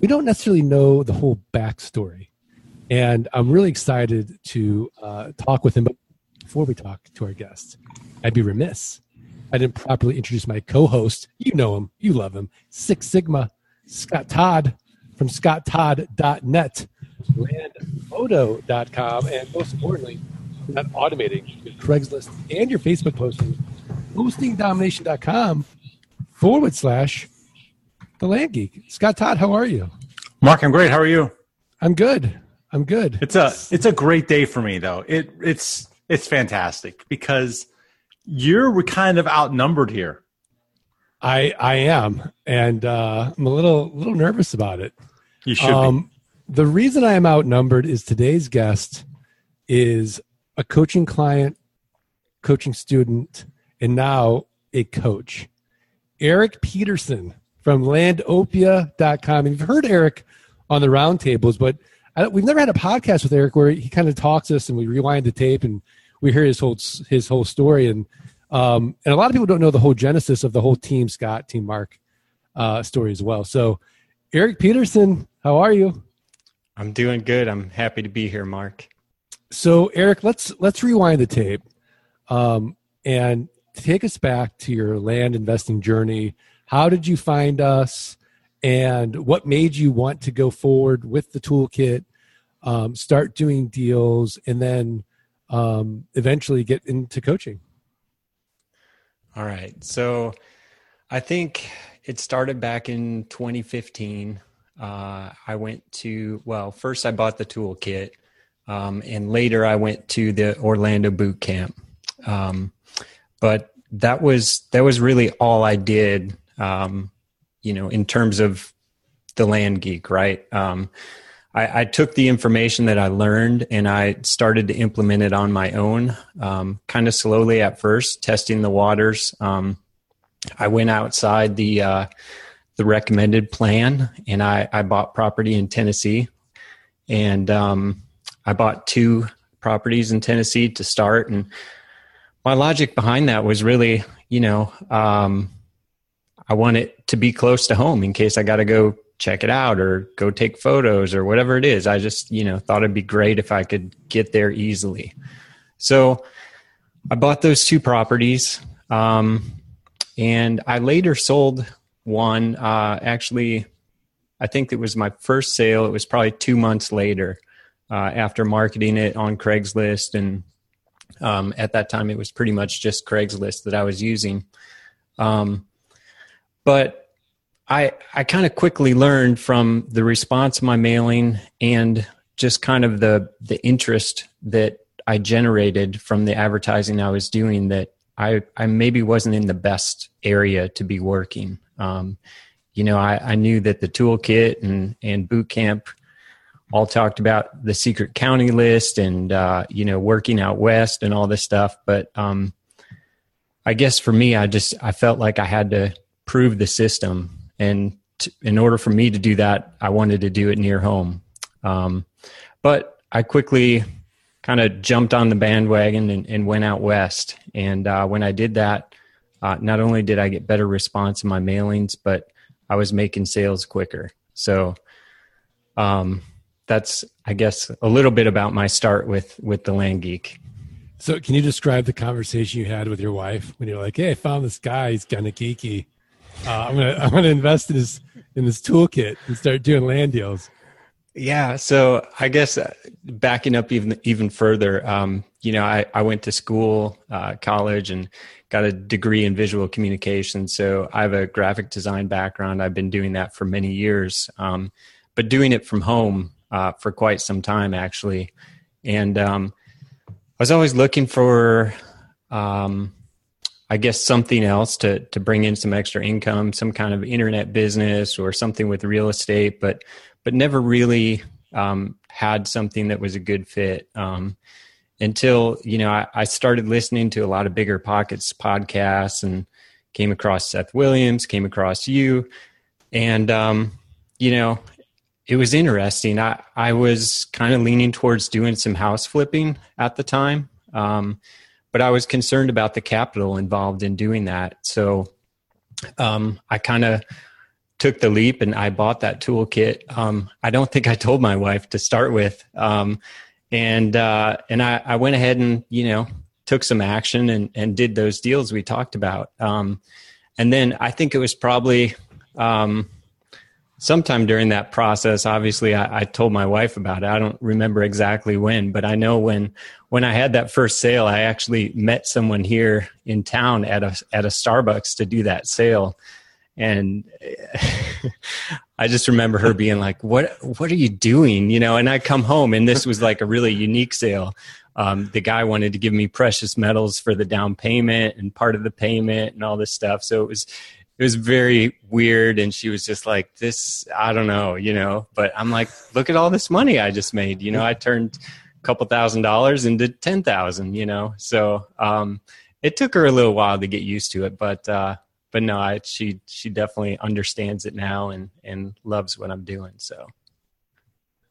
we don't necessarily know the whole backstory. And I'm really excited to uh, talk with him. But before we talk to our guest, I'd be remiss. I didn't properly introduce my co host. You know him, you love him. Six Sigma, Scott Todd from scotttodd.net, landphoto.com, and most importantly, not automating your Craigslist and your Facebook posting, postingdomination.com forward slash the land geek. Scott Todd, how are you? Mark, I'm great. How are you? I'm good. I'm good. It's a it's a great day for me though. It it's it's fantastic because you're kind of outnumbered here. I I am, and uh, I'm a little little nervous about it. You should. Um, the reason I am outnumbered is today's guest is a coaching client, coaching student, and now a coach. Erik Peterson from landopia.com. And you've heard Erik on the roundtables, but I, we've never had a podcast with Erik where he kind of talks to us and we rewind the tape and we hear his whole his whole story. And um, and a lot of people don't know the whole genesis of the whole Team Scott, Team Mark uh, story as well. So, Erik Peterson, how are you? I'm doing good. I'm happy to be here, Mark. So, Erik, let's let's rewind the tape um, and take us back to your land investing journey. How did you find us? And what made you want to go forward with the toolkit, um, start doing deals, and then um, eventually get into coaching? All right. So I think it started back in 2015. Uh, I went to, well, first I bought the toolkit, um, and later I went to the Orlando boot camp. Um, but that was that was really all I did. Um, you know, in terms of the land geek, right? Um, I, I, took the information that I learned and I started to implement it on my own, um, kind of slowly at first, testing the waters. Um, I went outside the uh, the recommended plan and I, I bought property in Tennessee, and um, I bought two properties in Tennessee to start and my logic behind that was really, you know, um, I want it to be close to home in case I got to go check it out or go take photos or whatever it is. I just, you know, thought it'd be great if I could get there easily. So I bought those two properties. Um, and I later sold one. Uh, actually, I think it was my first sale. It was probably two months later uh, after marketing it on Craigslist and um, at that time, it was pretty much just Craigslist that I was using. Um, but I I kind of quickly learned from the response of my mailing and just kind of the the interest that I generated from the advertising I was doing that I I maybe wasn't in the best area to be working. Um, you know, I, I knew that the toolkit and and boot camp all talked about the secret county list and uh, you know working out west and all this stuff but um, i guess for me i just i felt like i had to prove the system and t- in order for me to do that i wanted to do it near home um, but i quickly kind of jumped on the bandwagon and, and went out west and uh, when i did that uh, not only did i get better response in my mailings but i was making sales quicker so um, that's I guess a little bit about my start with with the land geek. So, can you describe the conversation you had with your wife when you're like, "Hey, I found this guy. He's kind of geeky. Uh, I'm gonna I'm gonna invest in this in this toolkit and start doing land deals." Yeah. So, I guess uh, backing up even even further, um, you know, I I went to school, uh, college, and got a degree in visual communication. So, I have a graphic design background. I've been doing that for many years, um, but doing it from home uh, for quite some time actually, and um, I was always looking for um, I guess something else to to bring in some extra income, some kind of internet business or something with real estate, but but never really um, had something that was a good fit um, until you know I, I, started listening to a lot of BiggerPockets podcasts and came across Seth Williams, came across you, and um, you know it was interesting. I I was kind of leaning towards doing some house flipping at the time, um, but I was concerned about the capital involved in doing that, so um, I kind of took the leap and I bought that toolkit. Um, I don't think I told my wife to start with. Um, and, uh, and I, I, went ahead and, you know, took some action and, and did those deals we talked about. Um, and then I think it was probably, um, sometime during that process, obviously I, I, told my wife about it. I don't remember exactly when, but I know when, when I had that first sale, I actually met someone here in town at a, at a Starbucks to do that sale and I just remember her being like, "What what are you doing?" You know, and I come home and this was like a really unique sale. Um, the guy wanted to give me precious metals for the down payment and part of the payment and all this stuff. So it was it was very weird and she was just like this i don't know you know but i'm like look at all this money i just made you know i turned a couple thousand dollars into ten thousand you know so um, it took her a little while to get used to it but uh, but no, I, she she definitely understands it now and and loves what I'm doing. So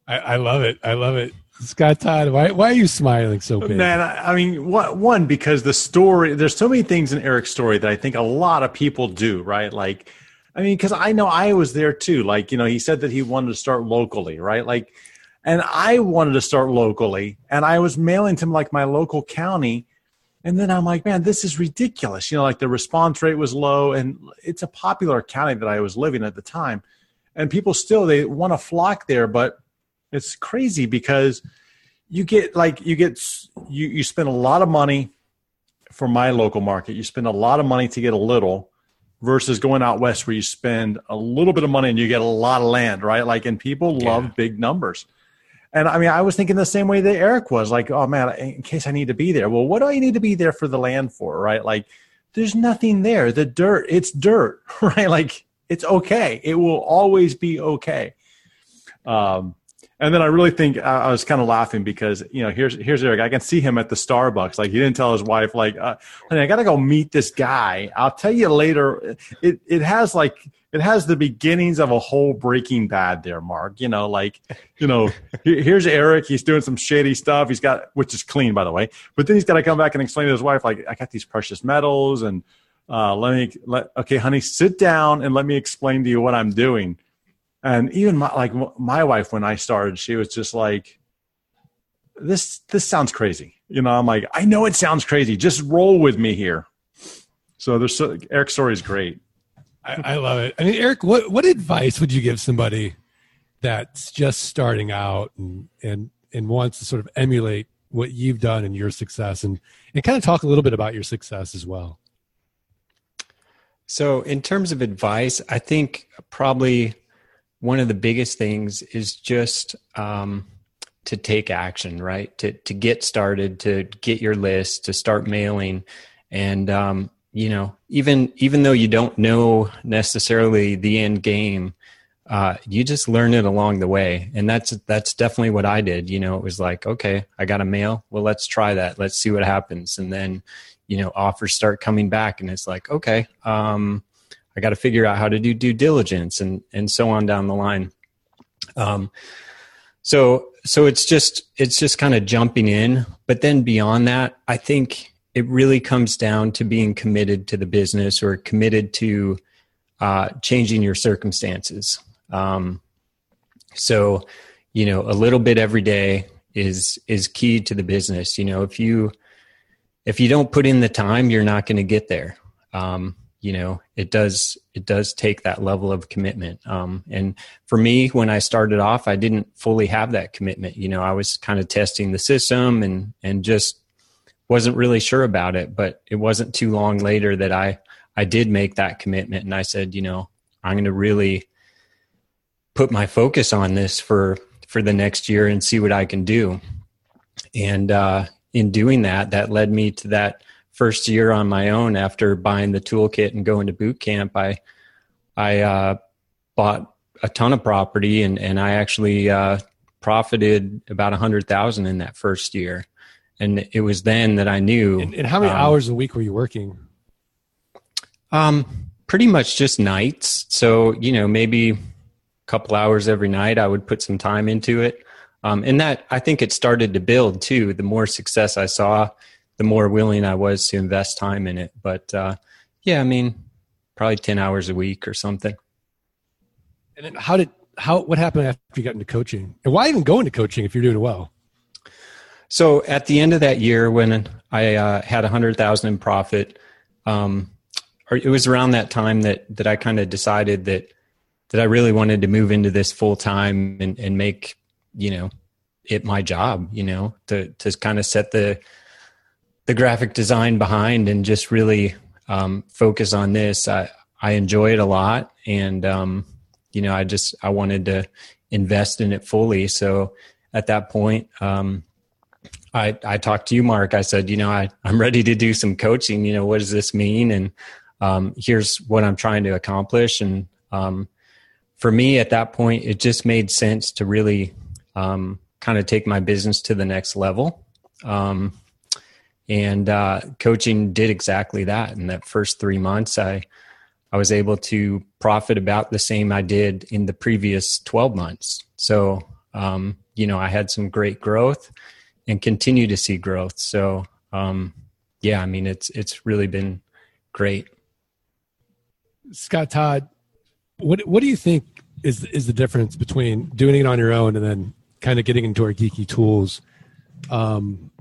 I, I love it. I love it. Scott Todd, why why are you smiling so big? Man, I, I mean, what, one because the story. There's so many things in Erik's story that I think a lot of people do. Right, like. I mean, because I know I was there too. Like, you know, he said that he wanted to start locally, right? Like, and I wanted to start locally, and I was mailing to him like my local county, and then I'm like, man, this is ridiculous. You know, like the response rate was low, and it's a popular county that I was living at the time, and people still they want to flock there, but it's crazy because you get like you get you you spend a lot of money for my local market. You spend a lot of money to get a little versus going out west where you spend a little bit of money and you get a lot of land, right? Like, and people yeah. love big numbers. And I mean, I was thinking the same way that Erik was like, oh man, in case I need to be there. Well, what do I need to be there for the land for, right? Like, there's nothing there. The dirt, it's dirt, right? Like, it's okay. It will always be okay. Um, and then I really think I, was kind of laughing because you know here's here's Erik. I can see him at the Starbucks. Like he didn't tell his wife like, uh, "Honey, I got to go meet this guy. I'll tell you later." It it has like it has the beginnings of a whole Breaking Bad there, Mark. You know, like you know, here's Erik. He's doing some shady stuff. He's got which is clean, by the way. But then he's got to come back and explain to his wife, like, I got these precious metals, and uh, let me let okay, honey, sit down and let me explain to you what I'm doing. And even my, like my wife, when I started, she was just like, this this sounds crazy. You know, I'm like, I know it sounds crazy. Just roll with me here. So there's so, Erik's story is great. I, I love it. I mean, Erik, what what advice would you give somebody that's just starting out and and and wants to sort of emulate what you've done and your success and and kind of talk a little bit about your success as well? So, in terms of advice, I think probably one of the biggest things is just um, to take action, right? To to get started, to get your list, to start mailing, and um, you know even even though you don't know necessarily the end game uh, you just learn it along the way. And that's that's definitely what i did. You know it was like okay i got a mail. Well let's try that. Let's see what happens. And then you know offers start coming back. And it's like okay um, i got to figure out how to do due diligence and and so on down the line um, so so it's just it's just kind of jumping in but then beyond that i think it really comes down to being committed to the business or committed to uh, changing your circumstances. Um, so, you know, a little bit every day is is key to the business. You know, if you if you don't put in the time, you're not going to get there. Um, you know, it does it does take that level of commitment. Um, and for me, when I started off, I didn't fully have that commitment. You know, I was kind of testing the system and and just wasn't really sure about it, but it wasn't too long later that I I did make that commitment and I said, you know, I'm going to really put my focus on this for for the next year and see what I can do. And uh, in doing that, that led me to that first year on my own after buying the toolkit and going to boot camp, I I uh, bought a ton of property and and I actually uh, profited about a hundred thousand in that first year. And it was then that I knew. And, and how many um, hours a week were you working? Um, pretty much just nights. So you know, maybe a couple hours every night. I would put some time into it. Um, and that I think it started to build too. The more success I saw, the more willing I was to invest time in it. But uh, yeah, I mean, probably ten hours a week or something. And then how did how what happened after you got into coaching, and why even go into coaching if you're doing well? So at the end of that year, when I uh, had a hundred thousand in profit, um, it was around that time that that I kind of decided that that I really wanted to move into this full time and, and make you know it my job. You know to to kind of set the the graphic design behind and just really um, focus on this. I I enjoy it a lot, and um, you know I just I wanted to invest in it fully. So at that point, um, I I talked to you, Mark. I said, you know, I I'm ready to do some coaching. You know, what does this mean? And um, here's what I'm trying to accomplish. And um, for me at that point, it just made sense to really um, kind of take my business to the next level. Um, and uh, coaching did exactly that. In that first three months, I I was able to profit about the same I did in the previous 12 months. So, um, you know, I had some great growth and continue to see growth. So, um, yeah, I mean, it's it's really been great. Scott Todd, what what do you think is is the difference between doing it on your own and then kind of getting into our geeky tools? Um,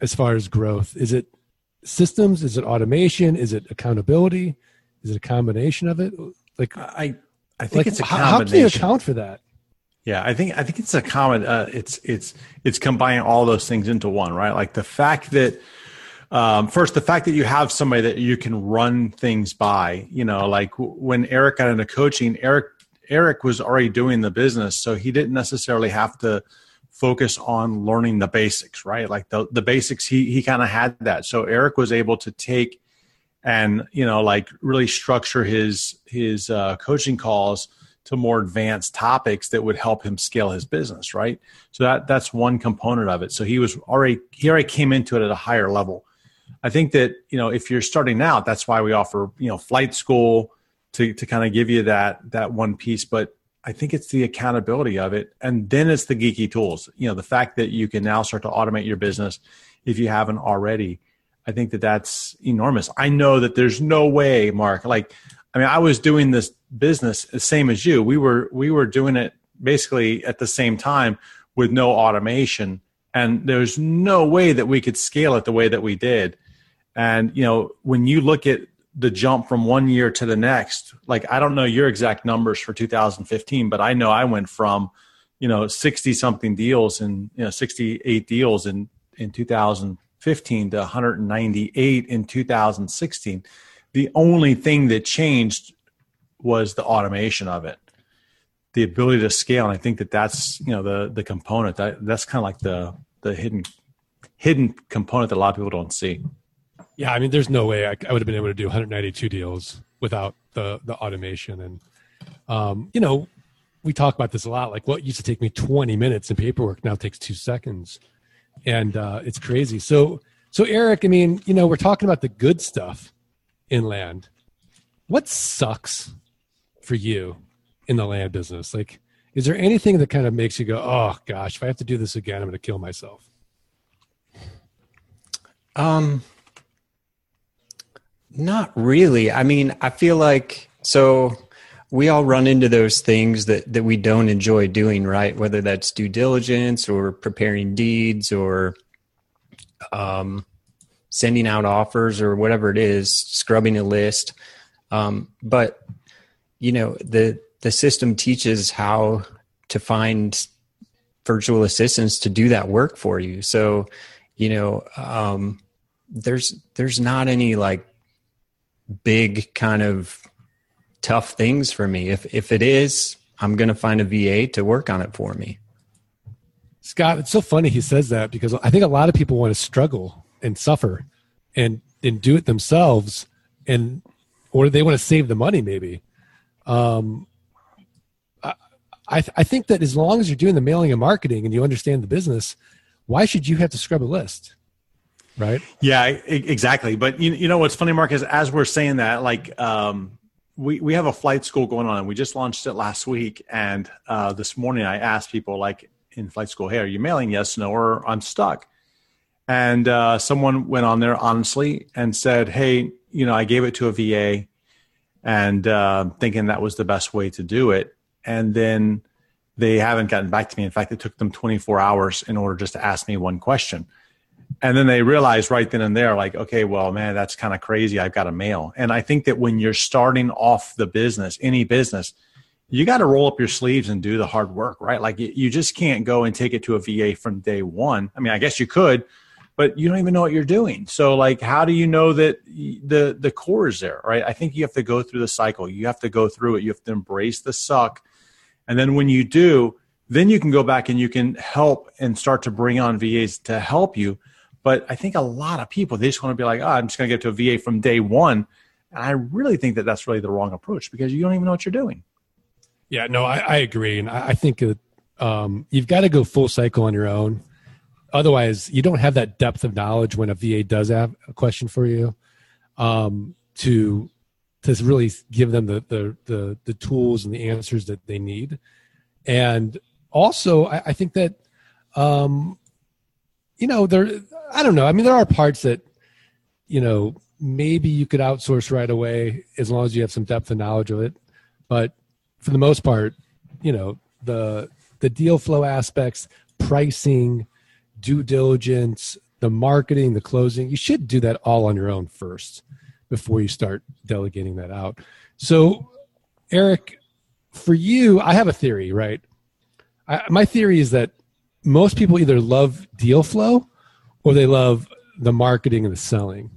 as far as growth, is it systems? Is it automation? Is it accountability? Is it a combination of it? Like I, I think like, it's a combination. How can you account for that? Yeah, I think I think it's a common. Uh, it's it's it's combining all those things into one, right? Like the fact that um, first, the fact that you have somebody that you can run things by, you know, like when Erik got into coaching, Erik Erik was already doing the business, so he didn't necessarily have to focus on learning the basics, right? Like the the basics, he he kind of had that. So Erik was able to take and you know like really structure his his uh, coaching calls to more advanced topics that would help him scale his business, right? So that that's one component of it. So he was already he already came into it at a higher level. I think that you know if you're starting out, that's why we offer you know flight school to to kind of give you that that one piece. But I think it's the accountability of it, and then it's the geeky tools. You know, the fact that you can now start to automate your business if you haven't already. I think that that's enormous. I know that there's no way, Mark. Like, I mean, I was doing this business the same as you. We were we were doing it basically at the same time with no automation, and there's no way that we could scale it the way that we did. And, you know, when you look at the jump from one year to the next, like I don't know your exact numbers for 2015, but I know I went from, you know, 60 something deals and, you know, 68 deals in, in 2015 to 198 in 2016. The only thing that changed was the automation of it. The ability to scale and i think that that's you know the the component that that's kind of like the the hidden hidden component that a lot of people don't see yeah, I mean, there's no way I, I would have been able to do 192 deals without the the automation. And um, you know, we talk about this a lot. Like, what used to take me 20 minutes in paperwork now takes two seconds, and uh, it's crazy. So, so Erik, I mean, you know, we're talking about the good stuff in land. What sucks for you in the land business? Like, is there anything that kind of makes you go, "Oh gosh, if I have to do this again, I'm going to kill myself"? Um not really. I mean, I feel like so we all run into those things that that we don't enjoy doing, right? Whether that's due diligence or preparing deeds or um, sending out offers or whatever it is, scrubbing a list. Um, but you know, the the system teaches how to find virtual assistants to do that work for you. So, you know, um, there's there's not any like big kind of tough things for me. If if it is, I'm going to find a VA to work on it for me. Scott, it's so funny he says that because I think a lot of people want to struggle and suffer and and do it themselves and or they want to save the money maybe um I, I think that as long as you're doing the mailing and marketing and you understand the business why should you have to scrub a list right? Yeah exactly. But you, you know what's funny mark is as we're saying that like um we, we have a flight school going on. And we just launched it last week. And uh, this morning i asked people like in flight school hey are you mailing yes no or i'm stuck? And uh, someone went on there honestly and said hey you know i gave it to a va and uh, thinking that was the best way to do it. And then they haven't gotten back to me. In fact it took them 24 hours in order just to ask me one question and then they realize right then and there like okay well man that's kind of crazy. I've got a mail. And i think that when you're starting off the business any business you got to roll up your sleeves and do the hard work right? Like you just can't go and take it to a va from day one. I mean i guess you could but you don't even know what you're doing. So like how do you know that the the core is there right? I think you have to go through the cycle. You have to go through it. You have to embrace the suck. And then when you do then you can go back and you can help and start to bring on vas to help you but I think a lot of people, they just want to be like, oh, I'm just going to get to a VA from day one. And I really think that that's really the wrong approach because you don't even know what you're doing. Yeah, no, I, I agree. And I, I think that, um, you've got to go full cycle on your own. Otherwise, you don't have that depth of knowledge when a VA does have a question for you um, to to really give them the, the, the the tools and the answers that they need. And also, I, I think that um, you know, there, I don't know. I mean, there are parts that, you know, maybe you could outsource right away as long as you have some depth of knowledge of it. But for the most part, you know, the, the deal flow aspects, pricing, due diligence, the marketing, the closing, you should do that all on your own first before you start delegating that out. So, Erik, for you, I have a theory, right? I, my theory is that most people either love deal flow or they love the marketing and the selling.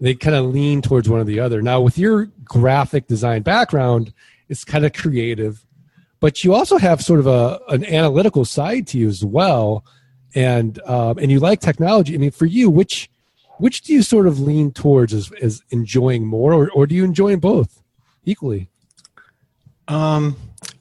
They kind of lean towards one or the other. Now, with your graphic design background, it's kind of creative, but you also have sort of a an analytical side to you as well, and um, and you like technology. I mean, for you, which which do you sort of lean towards as, as enjoying more, or, or do you enjoy both equally? Um,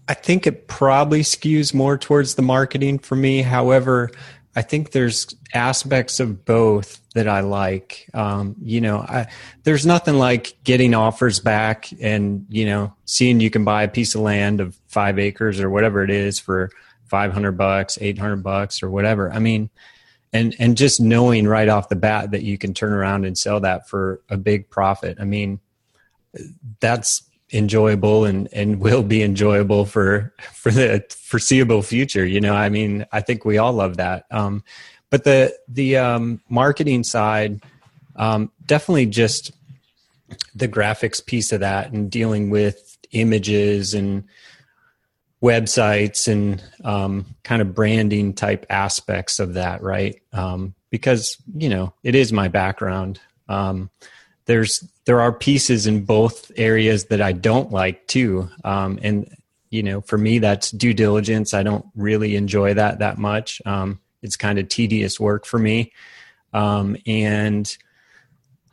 I think it probably skews more towards the marketing for me. However, I think there's aspects of both that I like. Um, you know, I, there's nothing like getting offers back and, you know, seeing you can buy a piece of land of five acres or whatever it is for 500 bucks, 800 bucks or whatever. I mean, and, and just knowing right off the bat that you can turn around and sell that for a big profit. I mean, that's enjoyable and and will be enjoyable for for the foreseeable future you know? I mean i think we all love that. Um, but the the um, marketing side um, definitely just the graphics piece of that and dealing with images and websites and um, kind of branding type aspects of that right? Um, because you know it is my background. Um, there's there are pieces in both areas that I don't like too. Um, and you know, for me, that's due diligence. I don't really enjoy that that much. Um, it's kind of tedious work for me. Um, and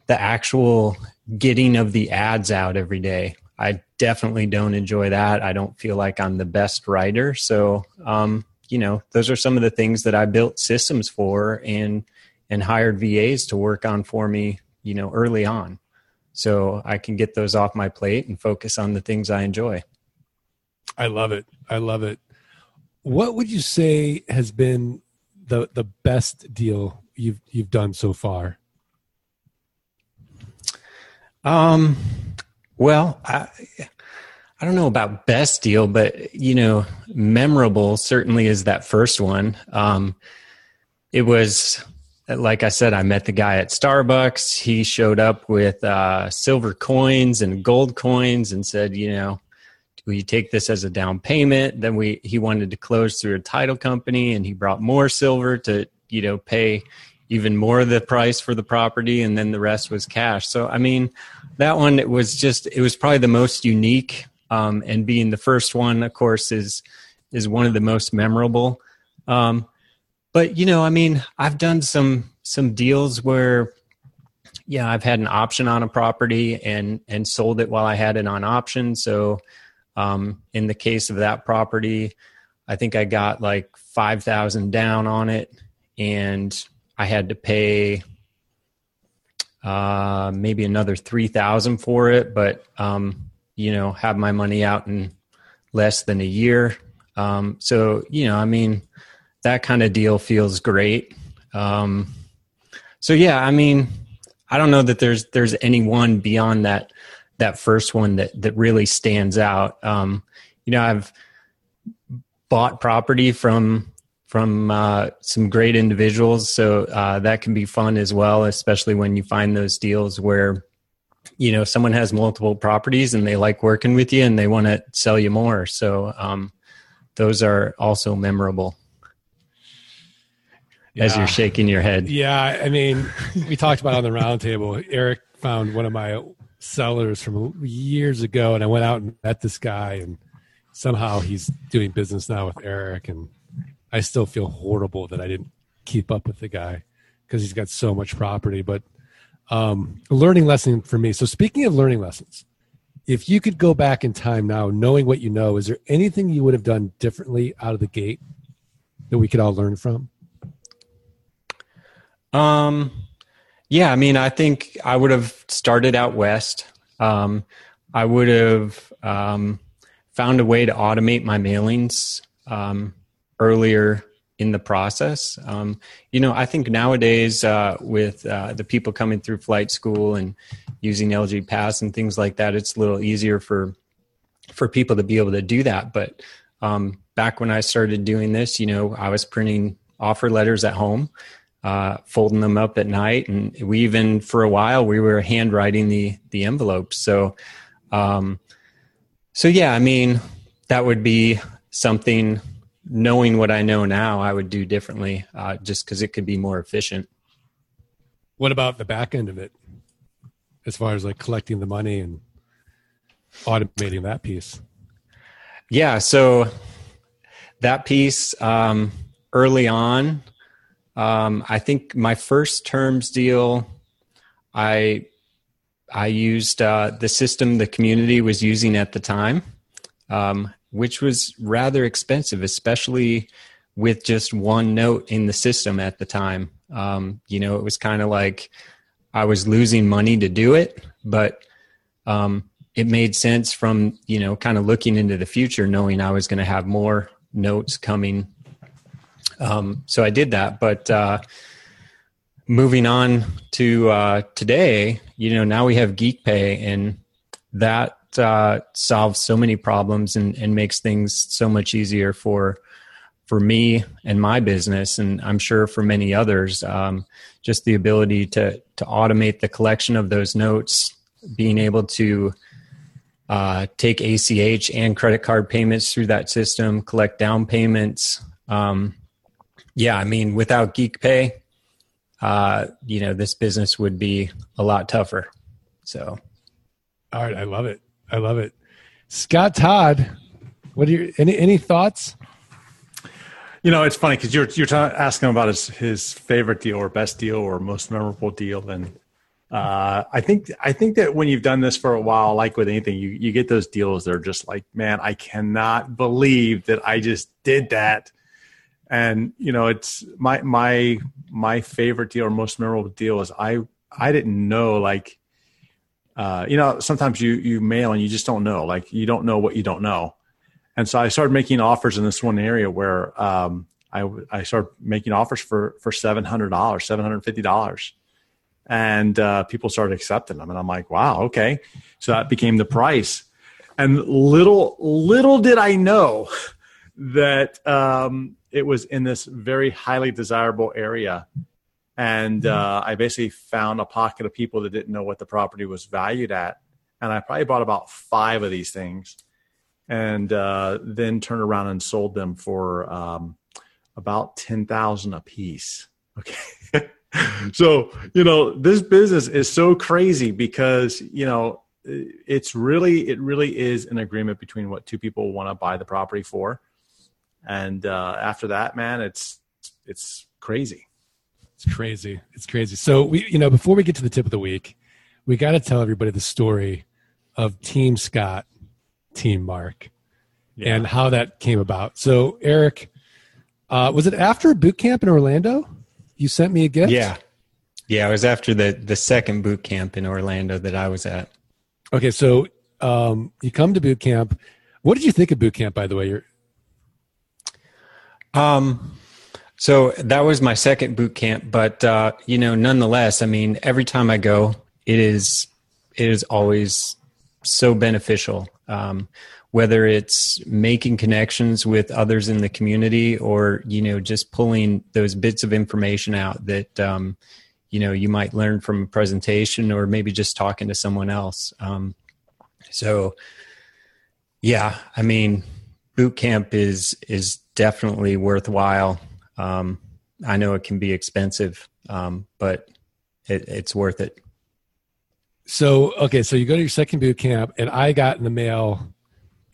the actual getting of the ads out every day, I definitely don't enjoy that. I don't feel like I'm the best writer. So, um, you know, those are some of the things that I built systems for and and hired VAs to work on for me you know, early on. So I can get those off my plate and focus on the things I enjoy. I love it. I love it. What would you say has been the the best deal you've you've done so far? Um well, I I don't know about best deal, but you know, memorable certainly is that first one. Um it was like I said, I met the guy at Starbucks. He showed up with uh, silver coins and gold coins and said, you know, will you take this as a down payment? Then we he wanted to close through a title company, and he brought more silver to you know pay even more of the price for the property, and then the rest was cash. So I mean, that one it was just it was probably the most unique, um, and being the first one, of course, is is one of the most memorable. Um, but you know, I mean, I've done some some deals where yeah, I've had an option on a property and and sold it while I had it on option. So um, in the case of that property, I think I got like five thousand down on it, and I had to pay uh, maybe another three thousand for it, but um, you know, have my money out in less than a year. Um, so you know, I mean, that kind of deal feels great. Um, so yeah, I mean, I don't know that there's there's any one beyond that that first one that that really stands out. Um, you know, I've bought property from from uh, some great individuals, so uh, that can be fun as well, especially when you find those deals where you know someone has multiple properties and they like working with you and they want to sell you more. So um, those are also memorable yeah. as you're shaking your head. Yeah, I mean, we talked about on the roundtable. Erik found one of my sellers from years ago, and I went out and met this guy, and somehow he's doing business now with Erik, and I still feel horrible that I didn't keep up with the guy because he's got so much property. But um, a learning lesson for me. So speaking of learning lessons, if you could go back in time now, knowing what you know, is there anything you would have done differently out of the gate that we could all learn from? Um, yeah, I mean, I think I would have started out west. Um, I would have um, found a way to automate my mailings um, earlier in the process. Um, you know, I think nowadays uh, with uh, the people coming through flight school and using LG Pass and things like that, it's a little easier for for people to be able to do that. But um, back when I started doing this, you know, I was printing offer letters at home uh, folding them up at night, and we even for a while we were handwriting the the envelopes. So, um, so yeah, I mean that would be something. Knowing what I know now, I would do differently, uh, just because it could be more efficient. What about the back end of it, as far as like collecting the money and automating that piece? Yeah, so that piece um, early on, um, I think my first terms deal, I I used uh, the system the community was using at the time, um, which was rather expensive, especially with just one note in the system at the time. Um, you know, it was kind of like I was losing money to do it, but um, it made sense from you know kind of looking into the future, knowing I was going to have more notes coming um, so I did that, but uh, moving on to uh, today, you know, now we have GeekPay, and that uh, solves so many problems and, and makes things so much easier for for me and my business, and I'm sure for many others. Um, just the ability to to automate the collection of those notes, being able to uh, take ACH and credit card payments through that system, collect down payments. Um, yeah, I mean, without Geek Pay, uh, you know, this business would be a lot tougher. So, all right, I love it. I love it. Scott Todd, what are your any any thoughts? You know, it's funny because you're you're ta- asking about his his favorite deal or best deal or most memorable deal, and uh, I think I think that when you've done this for a while, like with anything, you you get those deals that are just like, man, I cannot believe that I just did that and you know it's my my my favorite deal or most memorable deal is i i didn't know like uh, you know sometimes you you mail and you just don't know like you don't know what you don't know. And so i started making offers in this one area where um, i i started making offers for for $700 $750 and uh, people started accepting them and i'm like wow okay. So that became the price. And little little did i know that um, it was in this very highly desirable area. And mm-hmm. uh, I basically found a pocket of people that didn't know what the property was valued at. And I probably bought about five of these things and uh, then turned around and sold them for um, about 10,000 a piece. Okay. so, you know, this business is so crazy because, you know, it's really, it really is an agreement between what two people want to buy the property for and uh, after that, man, it's it's crazy. It's crazy. It's crazy. So we, you know, before we get to the tip of the week, we got to tell everybody the story of Team Scott, Team Mark, yeah. and how that came about. So Erik, uh, was it after boot camp in Orlando? You sent me a gift. Yeah, yeah. It was after the the second boot camp in Orlando that I was at. Okay, so um, you come to boot camp. What did you think of boot camp? By the way, You're- um, so that was my second boot camp, but uh, you know, nonetheless, I mean, every time I go, it is it is always so beneficial. Um, whether it's making connections with others in the community, or you know, just pulling those bits of information out that um, you know you might learn from a presentation, or maybe just talking to someone else. Um, so, yeah, I mean, boot camp is is definitely worthwhile. Um, I know it can be expensive, um, but it, it's worth it. So, okay, so you go to your second boot camp, and I got in the mail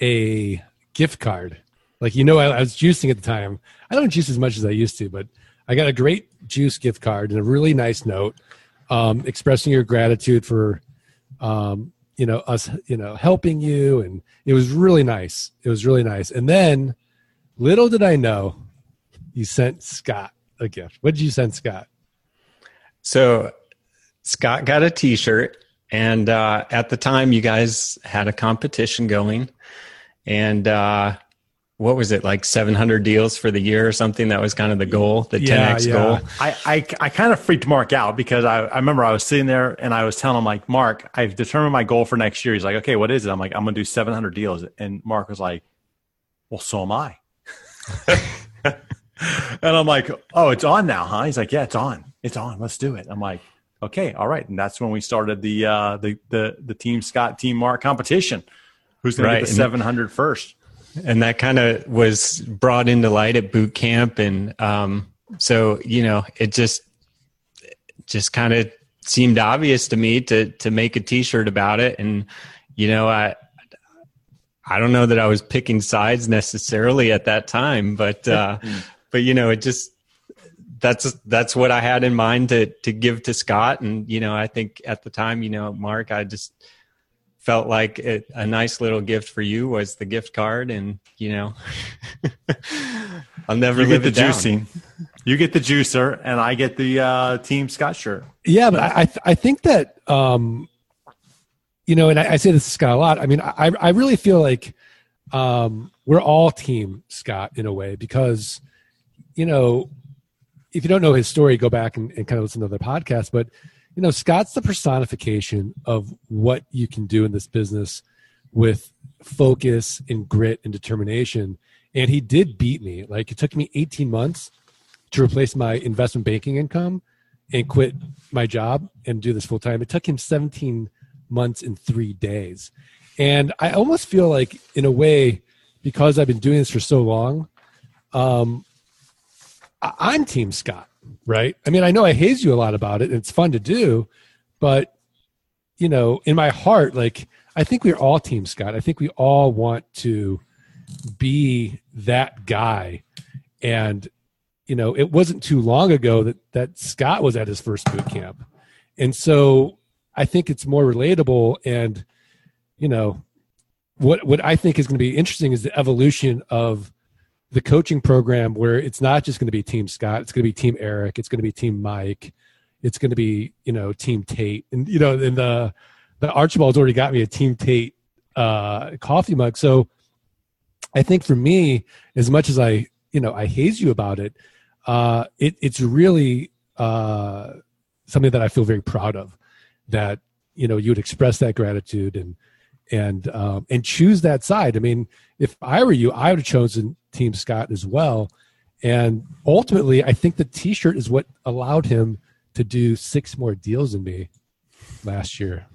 a gift card. Like, you know, I, I was juicing at the time. I don't juice as much as I used to, but I got a great juice gift card and a really nice note um, expressing your gratitude for, um, you know, us, you know, helping you. And it was really nice. It was really nice. And then little did I know you sent Scott a gift. What did you send Scott? So Scott got a T-shirt, and uh, at the time, you guys had a competition going, and uh, what was it like 700 deals for the year or something? That was kind of the goal, the yeah, 10x yeah. goal. I, I I kind of freaked Mark out because I I remember I was sitting there and I was telling him like Mark, I've determined my goal for next year. He's like, okay, what is it? I'm like, I'm gonna do 700 deals, and Mark was like, well, so am I. and I'm like, oh, it's on now, huh? He's like, yeah, it's on. It's on. Let's do it. I'm like, okay, all right. And that's when we started the uh, the the the Team Scott Team Mark competition. Who's going right. to get the 700 first? And that kind of was brought into light at boot camp, and um, so you know, it just just kind of seemed obvious to me to to make a T-shirt about it, and you know, I I don't know that I was picking sides necessarily at that time, but uh, but you know, it just that's that's what I had in mind to to give to Scott, and you know, I think at the time, you know, Mark, I just felt like it, a nice little gift for you was the gift card, and you know, I'll never you get the juicing. You get the juicer, and I get the uh, Team Scott shirt. Yeah, but I I think that um, you know, and I, I say this to Scott a lot. I mean, I I really feel like um, we're all Team Scott in a way because you know, if you don't know his story, go back and, and kind of listen to the podcast. But you know, Scott's the personification of what you can do in this business with focus and grit and determination. And he did beat me. Like it took me 18 months to replace my investment banking income and quit my job and do this full time. It took him 17 months and three days. And I almost feel like, in a way, because I've been doing this for so long, um, I'm Team Scott, right? I mean, I know I haze you a lot about it, and it's fun to do, but you know, in my heart, like I think we're all Team Scott. I think we all want to be that guy, and you know, it wasn't too long ago that that Scott was at his first boot camp, and so I think it's more relatable, and you know, what what I think is going to be interesting is the evolution of the coaching program where it's not just going to be team Scott, it's going to be team Erik, it's going to be team Mike, it's going to be, you know, team Tate. And, you know, and the, the Archibald's already got me a team Tate uh, coffee mug. So I think for me, as much as I, you know, I haze you about it, uh, it it's really uh, something that I feel very proud of that, you know, you would express that gratitude and, and um, and choose that side. I mean, if I were you, I would have chosen Team Scott as well. And ultimately, I think the T-shirt is what allowed him to do six more deals than me last year.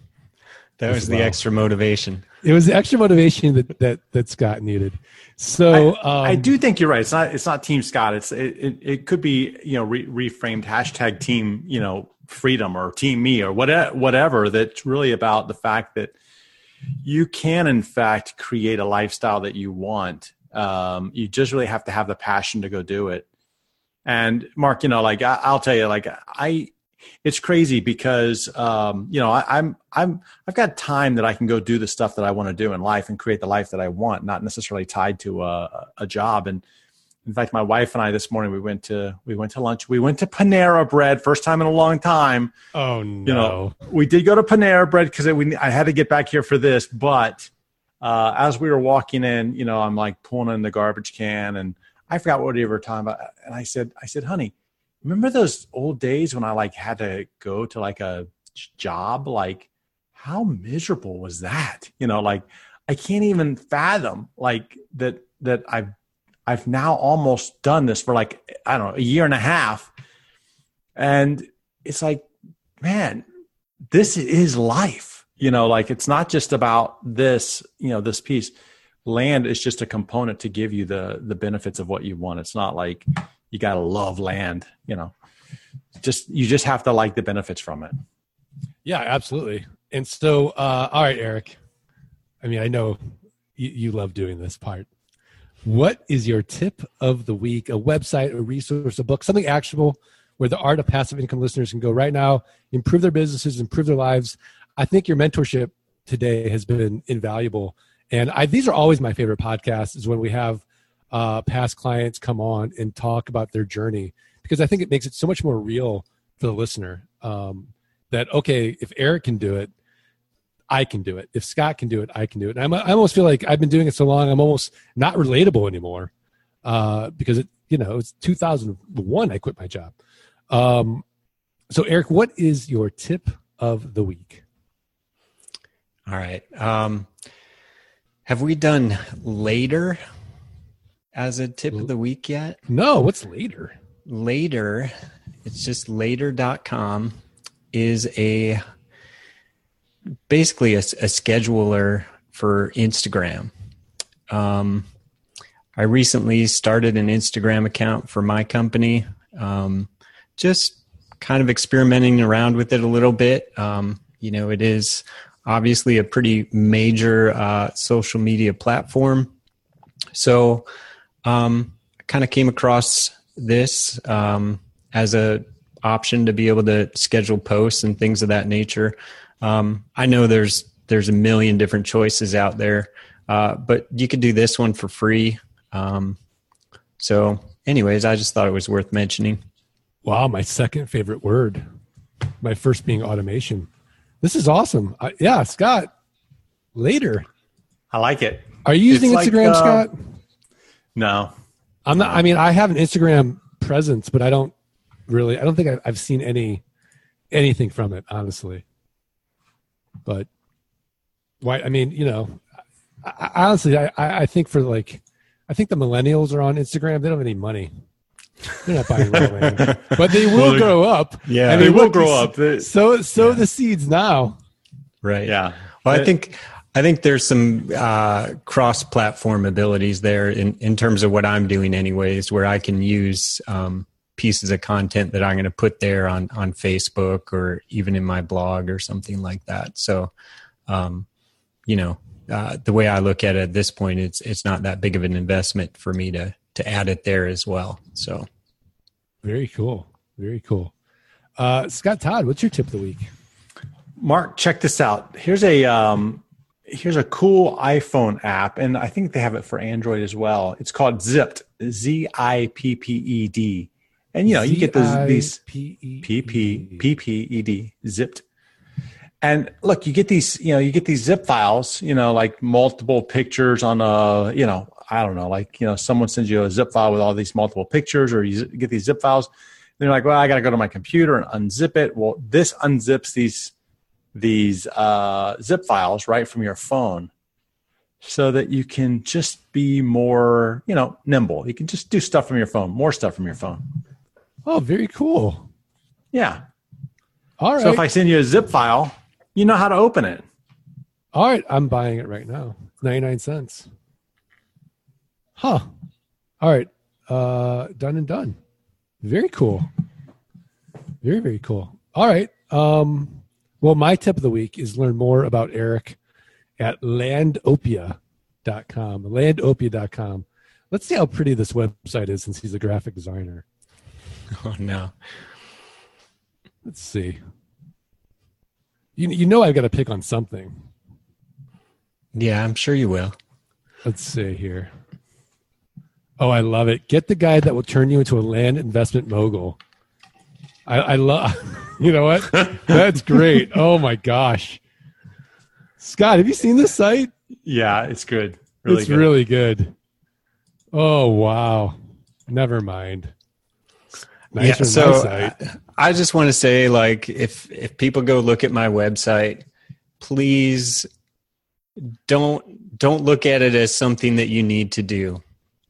That was well. the extra motivation. It was the extra motivation that that, that Scott needed. So I, um, I, do think you're right. It's not it's not Team Scott. It's it it, it could be you know re, reframed hashtag Team you know Freedom or Team Me or whatever whatever. That's really about the fact that you can in fact create a lifestyle that you want um, you just really have to have the passion to go do it And Mark, you know, like I, will tell you, like I, it's crazy because um, you know I, I'm I'm I've got time that I can go do the stuff that I want to do in life and create the life that I want, not necessarily tied to a, a job. And in fact, my wife and I this morning we went to we went to lunch. We went to Panera Bread, first time in a long time. Oh no! You know, we did go to Panera Bread because we I had to get back here for this. But uh, as we were walking in, you know, I'm like pulling in the garbage can, and I forgot what we were talking about. And I said, I said, honey, remember those old days when I like had to go to like a job? Like, how miserable was that? You know, like I can't even fathom like that that I've I've now almost done this for like, I don't know, a year and a half. And it's like, man, this is life. You know, like it's not just about this, you know, this piece. Land is just a component to give you the the benefits of what you want. It's not like you gotta love land, you know. Just you just have to like the benefits from it. Yeah, absolutely. And so, uh, all right, Erik. I mean, I know you, you love doing this part. What is your tip of the week? A website, a resource, a book, something actionable where the art of passive income listeners can go right now, improve their businesses, improve their lives. I think your mentorship today has been invaluable. And I, these are always my favorite podcasts is when we have uh, past clients come on and talk about their journey because I think it makes it so much more real for the listener. Um, that okay, if Erik can do it, I can do it. If Scott can do it, I can do it. And I'm, I almost feel like I've been doing it so long, I'm almost not relatable anymore uh, because it, you know, it's 2001 I quit my job. Um, so, Erik, what is your tip of the week? All right. Um, have we done later as a tip of the week yet? No. What's later? Later, it's just later.com is a basically a, a scheduler for Instagram. Um, I recently started an Instagram account for my company, um, just kind of experimenting around with it a little bit. Um, you know, it is obviously a pretty major uh, social media platform. So, um, I kind of came across this um, as a option to be able to schedule posts and things of that nature. Um, I know there's there's a million different choices out there, uh, but you could do this one for free. Um, so, anyways, I just thought it was worth mentioning. Wow, my second favorite word. My first being automation. This is awesome. Uh, yeah, Scott. Later. I like it. Are you using it's Instagram, like, uh, Scott? No. I'm not. I mean, I have an Instagram presence, but I don't really. I don't think I've seen any anything from it, honestly. But why? I mean, you know, I, honestly, I, I think for like, I think the millennials are on Instagram. They don't have any money. They're not buying real land, but they will well, grow up. Yeah, and they, they will grow up. so sow yeah. the seeds now. Right. Yeah. Well, I think I think there's some uh, cross-platform abilities there in in terms of what I'm doing, anyways, where I can use um, pieces of content that I'm going to put there on on Facebook or even in my blog or something like that. So, um, you know, uh, the way I look at it at this point, it's it's not that big of an investment for me to to add it there as well. So, very cool, very cool. Uh, Scott Todd, what's your tip of the week? Mark, check this out. Here's a um, here's a cool iPhone app, and I think they have it for Android as well. It's called Zipped, Z I P P E D and you know, you get these P P P P E D zipped. And look, you get these, you know, you get these zip files, you know, like multiple pictures on a, you know, I don't know, like, you know, someone sends you a zip file with all these multiple pictures, or you get these zip files. Then you're like, well, I got to go to my computer and unzip it. Well, this unzips these these uh, zip files right from your phone, so that you can just be more, you know, nimble. You can just do stuff from your phone, more stuff from your phone. Oh, very cool. Yeah. All right. So if I send you a zip file, you know how to open it. All right. I'm buying it right now. 99 cents. Huh. All right. Uh, done and done. Very cool. Very, very cool. All right. Um, well, my tip of the week is learn more about Erik at landopia.com. Landopia.com. Let's see how pretty this website is since he's a graphic designer. Oh no. Let's see. You you know I've got to pick on something. Yeah, I'm sure you will. Let's see here. Oh, I love it. Get the guy that will turn you into a land investment mogul. I, I love. You know what? That's great. Oh my gosh, Scott, have you seen this site? Yeah, it's good. Really it's good. really good. Oh wow. Never mind. Nicer yeah, so. I, I just want to say, like, if if people go look at my website, please don't don't look at it as something that you need to do.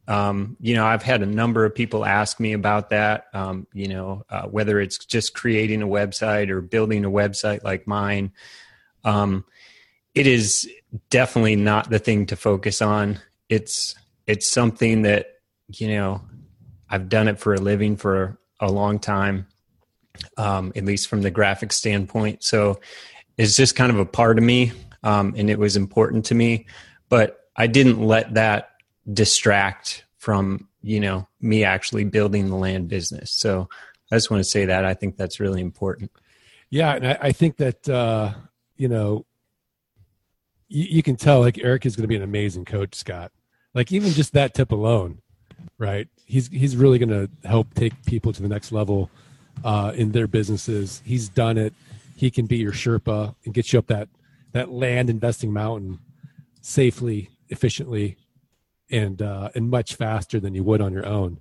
Um, you know, I've had a number of people ask me about that. Um, you know, uh, whether it's just creating a website or building a website like mine. Um, it is definitely not the thing to focus on. It's it's something that you know I've done it for a living for a long time, um, at least from the graphic standpoint. So it's just kind of a part of me, um, and it was important to me. But I didn't let that distract from you know me actually building the land business. So I just want to say that I think that's really important. Yeah, and I, I think that uh, you know you, you can tell like Erik is going to be an amazing coach, Scott. Like even just that tip alone, right? He's he's really going to help take people to the next level uh, in their businesses. He's done it. He can be your Sherpa and get you up that that land investing mountain safely, efficiently, and uh, and much faster than you would on your own.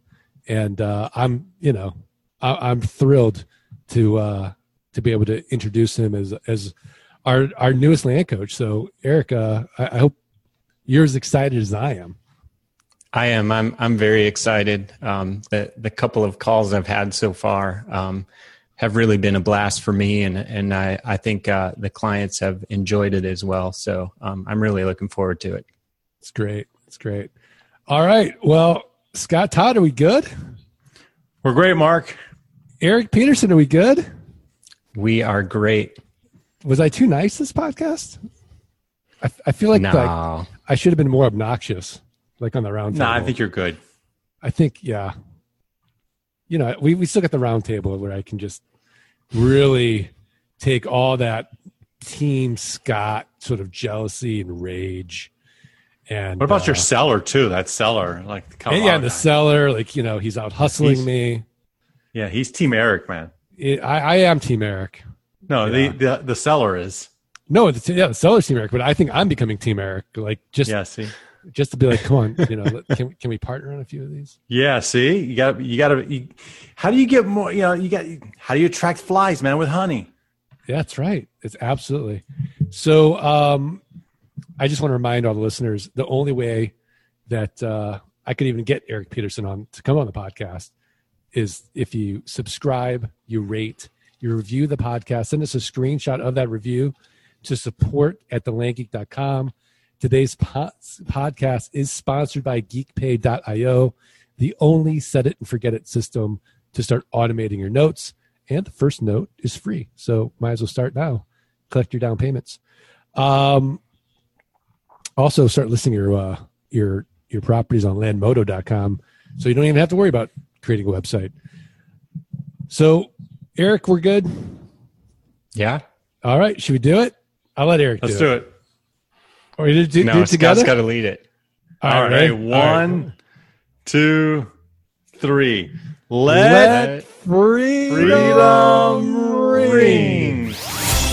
And uh, I'm you know I, I'm thrilled to uh, to be able to introduce him as as our our newest land coach. So Erica, I, I hope you're as excited as I am. I am. I'm. I'm very excited. Um, the the couple of calls I've had so far um, have really been a blast for me, and and I I think uh, the clients have enjoyed it as well. So um, I'm really looking forward to it. It's great. It's great. All right. Well, Scott Todd, are we good? We're great, Mark. Erik Peterson, are we good? We are great. Was I too nice this podcast? I, I feel like, no, like I should have been more obnoxious, like on the round No, table. I think you're good. I think, yeah. You know, we, we still got the round table where I can just really take all that team Scott sort of jealousy and rage. And What about uh, your seller too? That seller, like the and yeah, the seller, like you know, he's out hustling He's- me. yeah, he's Team Erik, man. It, I, I am Team Erik. No, Yeah. the, the the seller is. No, the, yeah, the seller's Team Erik, but I think I'm becoming Team Erik. Like just Yeah, see. Just to be like, come on, you know, can can we partner on a few of these? Yeah, see, you got you got to. How do you get more? You know, you got. How do you attract flies, man? With honey. Yeah, that's right. It's absolutely. So um, I just want to remind all the listeners the only way that uh, I could even get Erik Peterson on to come on the podcast is if you subscribe, you rate, you review the podcast, send us a screenshot of that review to support at thelandgeek.com. Today's po- podcast is sponsored by geekpay.io, the only set it and forget it system to start automating your notes. And the first note is free. So might as well start now. Collect your down payments. Um, also start listing your uh, your your properties on landmodo.com so you don't even have to worry about creating a website. So Erik, we're good. yeah. All right, should we do it? I'll let Erik Let's do, do it. Or you do, do No, it together? Scott's got to lead it. All right, ready? one, All right. two, three. Let, Let, freedom, ring.